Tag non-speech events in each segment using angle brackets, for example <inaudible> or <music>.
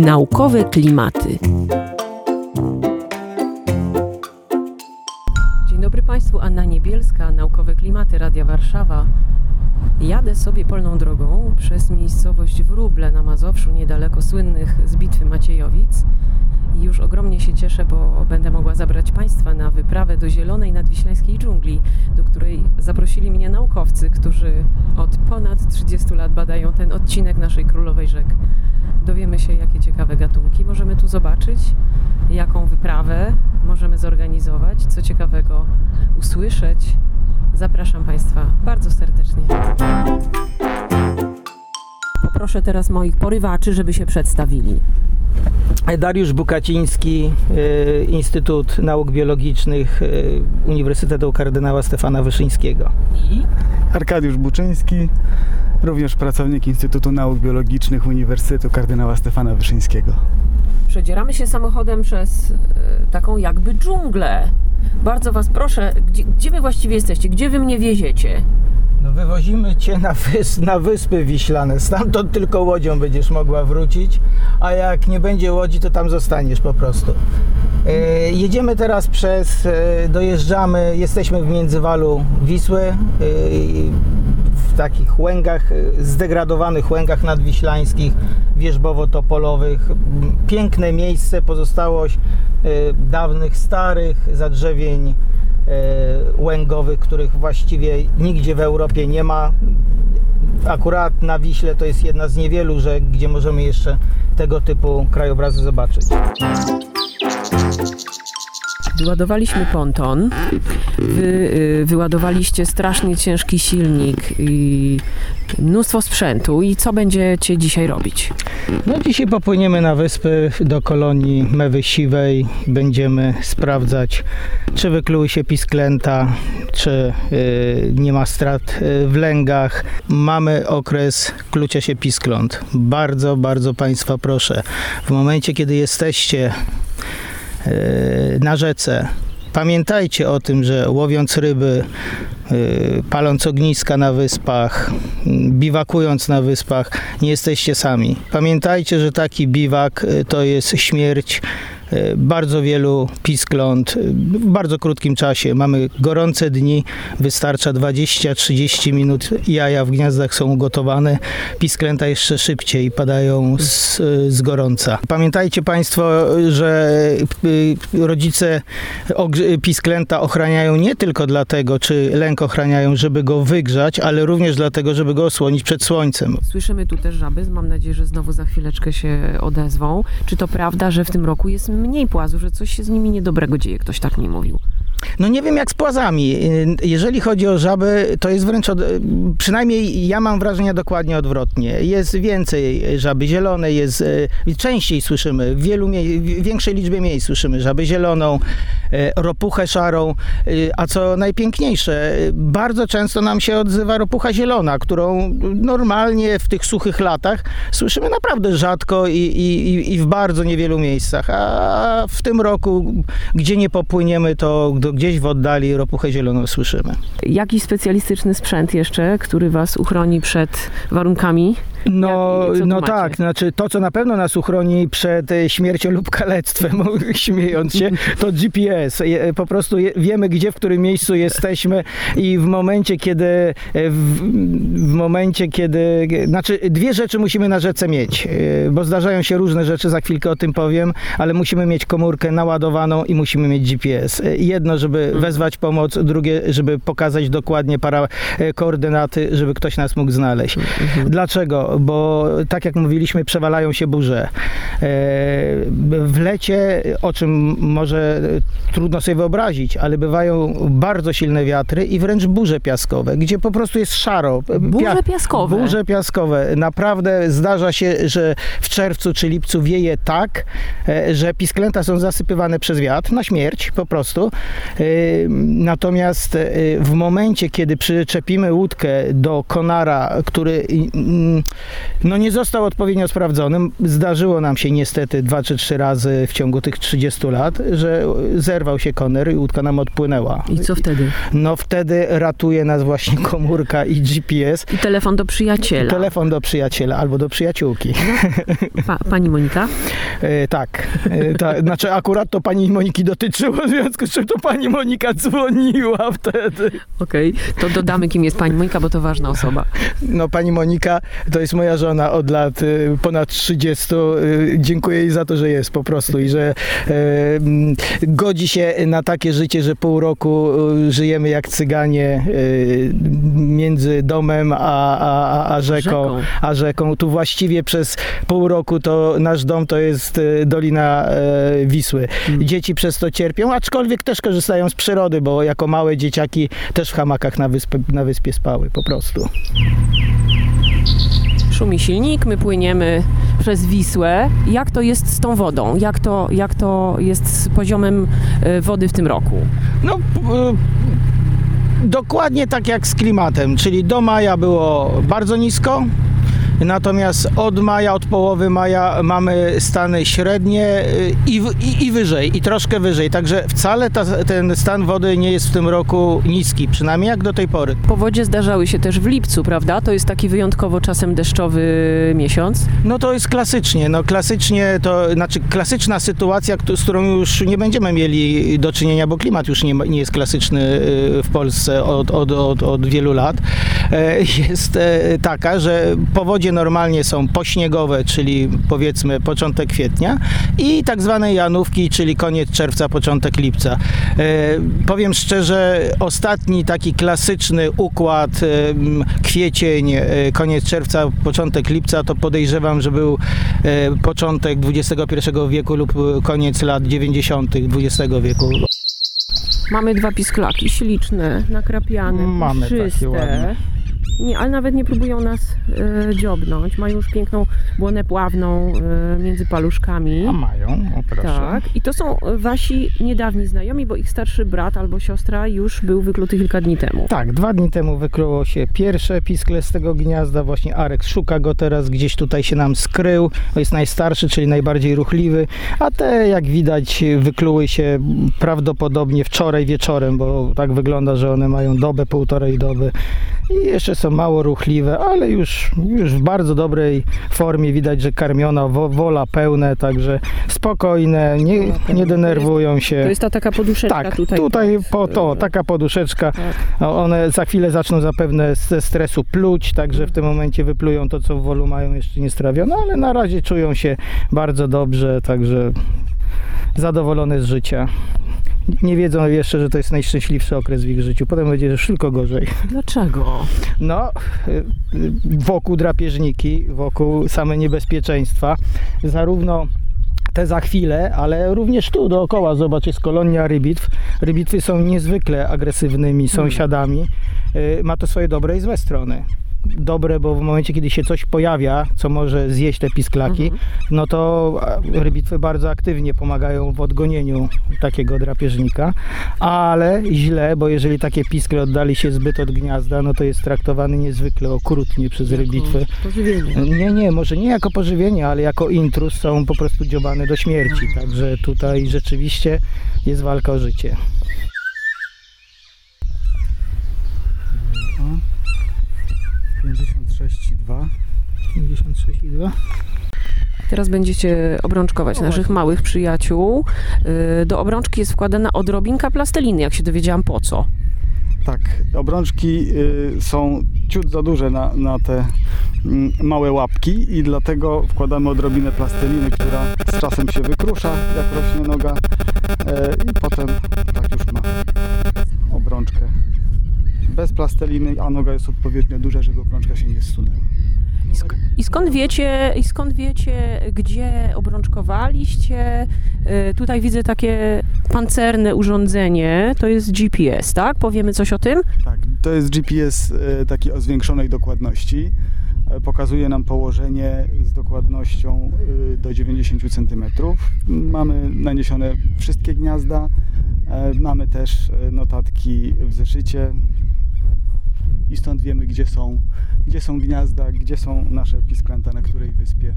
Naukowe klimaty. Dzień dobry Państwu, Anna Niebielska, Naukowe Klimaty Radia Warszawa. Jadę sobie polną drogą przez miejscowość Wróble na Mazowszu, niedaleko słynnych z bitwy Maciejowic. I już ogromnie się cieszę, bo będę mogła zabrać Państwa na wyprawę do zielonej nadwiślańskiej dżungli, do której zaprosili mnie naukowcy, którzy od ponad 30 lat badają ten odcinek naszej królowej rzek. Dowiemy się, jakie ciekawe gatunki możemy tu zobaczyć, jaką wyprawę możemy zorganizować, co ciekawego usłyszeć. Zapraszam Państwa bardzo serdecznie. Poproszę teraz moich porywaczy, żeby się przedstawili. Dariusz Bukaciński, y, Instytut Nauk Biologicznych y, Uniwersytetu Kardynała Stefana Wyszyńskiego. I Arkadiusz Buczyński, również pracownik Instytutu Nauk Biologicznych Uniwersytetu Kardynała Stefana Wyszyńskiego. Przedzieramy się samochodem przez e, taką jakby dżunglę. Bardzo Was proszę, gdzie, gdzie Wy właściwie jesteście? Gdzie Wy mnie wieziecie? No wywozimy Cię na, wys, na Wyspy Wiślane. Stamtąd tylko łodzią będziesz mogła wrócić, a jak nie będzie łodzi, to tam zostaniesz po prostu. E, jedziemy teraz przez, e, dojeżdżamy, jesteśmy w międzywalu Wisły, e, w takich łęgach, e, zdegradowanych łęgach nadwiślańskich, wierzbowo-topolowych. Piękne miejsce, pozostałość e, dawnych, starych zadrzewień łęgowych, których właściwie nigdzie w Europie nie ma. Akurat na Wiśle to jest jedna z niewielu rzek, gdzie możemy jeszcze tego typu krajobrazy zobaczyć. Wyładowaliśmy ponton. Wy y, wyładowaliście strasznie ciężki silnik i mnóstwo sprzętu. I co będziecie dzisiaj robić? No dzisiaj popłyniemy na wyspy do kolonii mewy siwej. Będziemy sprawdzać, czy wykluły się pisklęta, czy y, nie ma strat y, w lęgach. Mamy okres klucia się piskląt. Bardzo, bardzo Państwa proszę, w momencie, kiedy jesteście na rzece, Pamiętajcie o tym, że łowiąc ryby, y, paląc ogniska na wyspach, biwakując na wyspach, nie jesteście sami. Pamiętajcie, że taki biwak y, to jest śmierć bardzo wielu piskląt y, w bardzo krótkim czasie. Mamy gorące dni, wystarcza 20-30 minut, jaja w gniazdach są ugotowane, pisklęta jeszcze szybciej padają z, z gorąca. Pamiętajcie Państwo, że rodzice pisklęta ochraniają nie tylko dlatego, czy lęk ochraniają, żeby go wygrzać, ale również dlatego, żeby go osłonić przed słońcem. Słyszymy tu też żaby. Mam nadzieję, że znowu za chwileczkę się odezwą. Czy to prawda, że w tym roku jest mniej płazu, że coś się z nimi niedobrego dzieje? Ktoś tak mi mówił. No nie wiem jak z płazami. Jeżeli chodzi o żaby, to jest wręcz, od, przynajmniej ja mam wrażenie dokładnie odwrotnie. Jest więcej żaby zielonej, jest y, częściej słyszymy, w wielu w większej liczbie miejsc słyszymy żabę zieloną, ropuchę szarą, y, a co najpiękniejsze, y, bardzo często nam się odzywa ropucha zielona, którą normalnie w tych suchych latach słyszymy naprawdę rzadko i, i, i- w bardzo niewielu miejscach, a w tym roku, gdzie nie popłyniemy, to gdzieś w oddali ropuchę zieloną słyszymy. Jakiś specjalistyczny sprzęt jeszcze, który Was uchroni przed warunkami? No, Jak- no macie? tak, znaczy to, co na pewno nas uchroni przed e, śmiercią lub kalectwem, <laughs> śmiejąc się, to GPS. Je- Po prostu wiemy, gdzie, w którym miejscu jesteśmy i w momencie, kiedy e, w, w momencie, kiedy, znaczy dwie rzeczy musimy na rzece mieć, e, bo zdarzają się różne rzeczy, za chwilkę o tym powiem, ale musimy mieć komórkę naładowaną i musimy mieć GPS. E, Jedno, żeby wezwać pomoc, drugie, żeby pokazać dokładnie para e, koordynaty, żeby ktoś nas mógł znaleźć. Dlaczego? Bo tak jak mówiliśmy, przewalają się burze. E, W lecie, o czym może trudno sobie wyobrazić, ale bywają bardzo silne wiatry i wręcz burze piaskowe, gdzie po prostu jest szaro. Burze piaskowe. Burze piaskowe. Naprawdę zdarza się, że w czerwcu czy lipcu wieje tak, e, że pisklęta są zasypywane przez wiatr na śmierć po prostu. E, Natomiast w momencie, kiedy przyczepimy łódkę do konara, który mm, no nie został odpowiednio sprawdzony. Zdarzyło nam się niestety dwa czy trzy razy w ciągu tych 30 lat, że zerwał się koner i łódka nam odpłynęła. I co wtedy? No wtedy ratuje nas właśnie komórka i GPS. I telefon do przyjaciela. Telefon do przyjaciela albo do przyjaciółki. <laughs> Pa, pani Monika? E, tak. E, ta, znaczy akurat to pani Moniki dotyczyło, w związku z czym to pani Monika dzwoniła wtedy. Okej, to dodamy, kim jest pani Monika, bo to ważna osoba. No pani Monika to jest moja żona od lat y, ponad 30. Y, Dziękuję jej za to, że jest po prostu i że e, mm, godzi się na takie życie, że pół roku y, żyjemy jak cyganie y, między domem a, a, a, a rzeką. Rzeką. A rzeką. Tu właściwie przez pół roku to nasz dom to jest y, Dolina Wisły. Mm. Dzieci przez to cierpią, aczkolwiek też korzystają z przyrody, bo jako małe dzieciaki też w hamakach na, wyspie, na wyspie spały po prostu. Szumi silnik, my płyniemy przez Wisłę. Jak to jest z tą wodą? Jak to, jak to jest z poziomem e, wody w tym roku? No, y, dokładnie tak jak z klimatem, czyli do maja było bardzo nisko, natomiast od maja, od połowy maja mamy stany średnie y, i, i, i wyżej, i troszkę wyżej, także wcale ta, ten stan wody nie jest w tym roku niski, przynajmniej jak do tej pory. Powodzie zdarzały się też w lipcu, prawda? To jest taki wyjątkowo czasem deszczowy miesiąc. No to jest klasycznie, no klasycznie to, znaczy klasyczna sytuacja, z którą już nie będziemy mieli do czynienia, bo klimat już nie, nie jest klasyczny y, w Polsce od, od, od, od wielu lat, e, jest e, taka, że powodzie normalnie są pośniegowe, czyli powiedzmy początek kwietnia i tak zwane janówki, czyli koniec czerwca, początek lipca. E, Powiem szczerze, ostatni taki klasyczny układ e, kwiecień, e, koniec czerwca, początek lipca, to podejrzewam, że był początek XXI wieku lub koniec lat 90. XX wieku. Mamy dwa pisklaki, śliczne, nakrapiane, Mamy takie puszyste. ładne. Nie, ale nawet nie próbują nas e, dziobnąć. Mają już piękną błonę pławną e, między paluszkami. A mają, o proszę. Tak, i to są wasi niedawni znajomi, bo ich starszy brat albo siostra już był wykluty kilka dni temu. Tak, dwa dni temu wykryło się pierwsze piskle z tego gniazda. Właśnie Arek szuka go teraz, gdzieś tutaj się nam skrył. Jest najstarszy, czyli najbardziej ruchliwy. A te, jak widać, wykluły się prawdopodobnie wczoraj wieczorem, bo tak wygląda, że one mają dobę, półtorej doby. I jeszcze są mało ruchliwe, ale już, już w bardzo dobrej formie. Widać, że karmiona, wo, wola pełne, także spokojne, nie, nie denerwują się. To jest ta taka poduszeczka Tak, tutaj. tutaj, pod, po to, taka poduszeczka. tak. One za chwilę zaczną zapewne ze stresu pluć, także w tym momencie wyplują to, co w wolu mają jeszcze nie strawione, ale na razie czują się bardzo dobrze, także zadowolone z życia. Nie wiedzą jeszcze, że to jest najszczęśliwszy okres w ich życiu. Potem będzie już tylko gorzej. Dlaczego? No, y, wokół drapieżniki, wokół same niebezpieczeństwa, zarówno te za chwilę, ale również tu dookoła, zobacz, jest kolonia rybitw. Rybitwy są niezwykle agresywnymi sąsiadami. Y, Ma to swoje dobre i złe strony. Dobre, bo w momencie, kiedy się coś pojawia, co może zjeść te pisklaki, Mhm. no to rybitwy bardzo aktywnie pomagają w odgonieniu takiego drapieżnika, ale źle, bo jeżeli takie piskle oddali się zbyt od gniazda, no to jest traktowany niezwykle okrutnie przez rybitwy. Pożywienie. Nie, nie, może nie jako pożywienie, ale jako intrus są po prostu dziobane do śmierci, także tutaj rzeczywiście jest walka o życie. 56,2. 56,2. Teraz będziecie obrączkować No naszych małych przyjaciół. Y, Do obrączki jest wkładana odrobinka plasteliny, jak się dowiedziałam po co. Tak, obrączki y, są ciut za duże na, na te mm, małe łapki i dlatego wkładamy odrobinę plasteliny, która z czasem się wykrusza, jak rośnie noga e, i potem tak już ma obrączkę bez plasteliny, a noga jest odpowiednio duża, żeby obrączka się nie zsunęła. I, sk- I skąd wiecie, i skąd wiecie, gdzie obrączkowaliście? Y, Tutaj widzę takie pancerne urządzenie, to jest GPS, tak? Powiemy coś o tym? Tak, to jest GPS e, taki o zwiększonej dokładności. E, Pokazuje nam położenie z dokładnością e, do 90 cm. Mamy naniesione wszystkie gniazda. e, Mamy też e, notatki w zeszycie i stąd wiemy, gdzie są gdzie są gniazda, gdzie są nasze pisklęta, na której wyspie.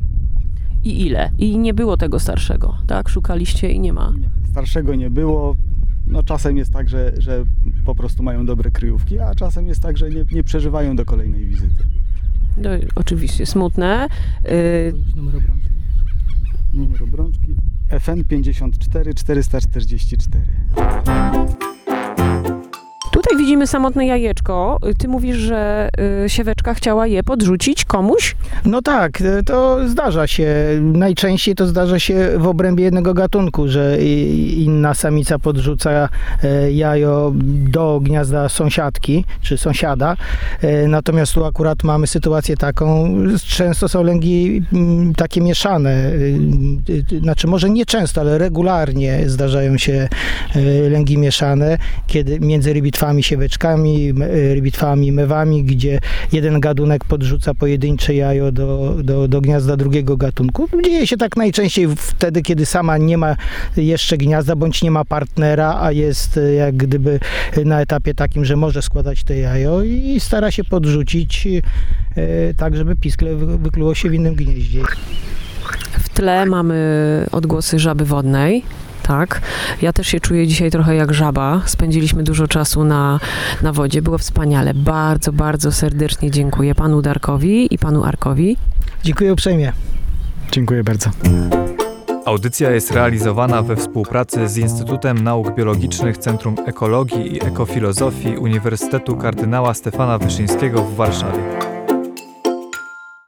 I ile? I nie było tego starszego, tak? Szukaliście i nie ma. Starszego nie było. No, czasem jest tak, że, że po prostu mają dobre kryjówki, a czasem jest tak, że nie, nie przeżywają do kolejnej wizyty. No, oczywiście smutne. Y, Numer obrączki. Numer obrączki FN 54 444. Widzimy samotne jajeczko. Ty mówisz, że y, sieweczka chciała je podrzucić komuś? No tak, e, to zdarza się. Najczęściej to zdarza się w obrębie jednego gatunku, że inna samica podrzuca e, jajo do gniazda sąsiadki czy sąsiada. E, Natomiast tu akurat mamy sytuację taką, często są lęgi mm, takie mieszane. Znaczy może nie często, ale regularnie zdarzają się lęgi mieszane, kiedy między rybitwami, sieweczkami, m- e, rybitwami, mewami, gdzie jeden gatunek podrzuca pojedyncze jajo do, do, do gniazda drugiego gatunku. Dzieje się tak najczęściej wtedy, kiedy sama nie ma jeszcze gniazda, bądź nie ma partnera, a jest e, jak gdyby na etapie takim, że może składać te jajo i stara się podrzucić tak, żeby piskle wy- wykluło się w innym gnieździe. W tle mamy odgłosy żaby wodnej. Tak. Ja też się czuję dzisiaj trochę jak żaba. Spędziliśmy dużo czasu na, na wodzie. Było wspaniale. Bardzo, bardzo serdecznie dziękuję panu Darkowi i panu Arkowi. Dziękuję uprzejmie. Dziękuję bardzo. Audycja jest realizowana we współpracy z Instytutem Nauk Biologicznych Centrum Ekologii i Ekofilozofii Uniwersytetu Kardynała Stefana Wyszyńskiego w Warszawie.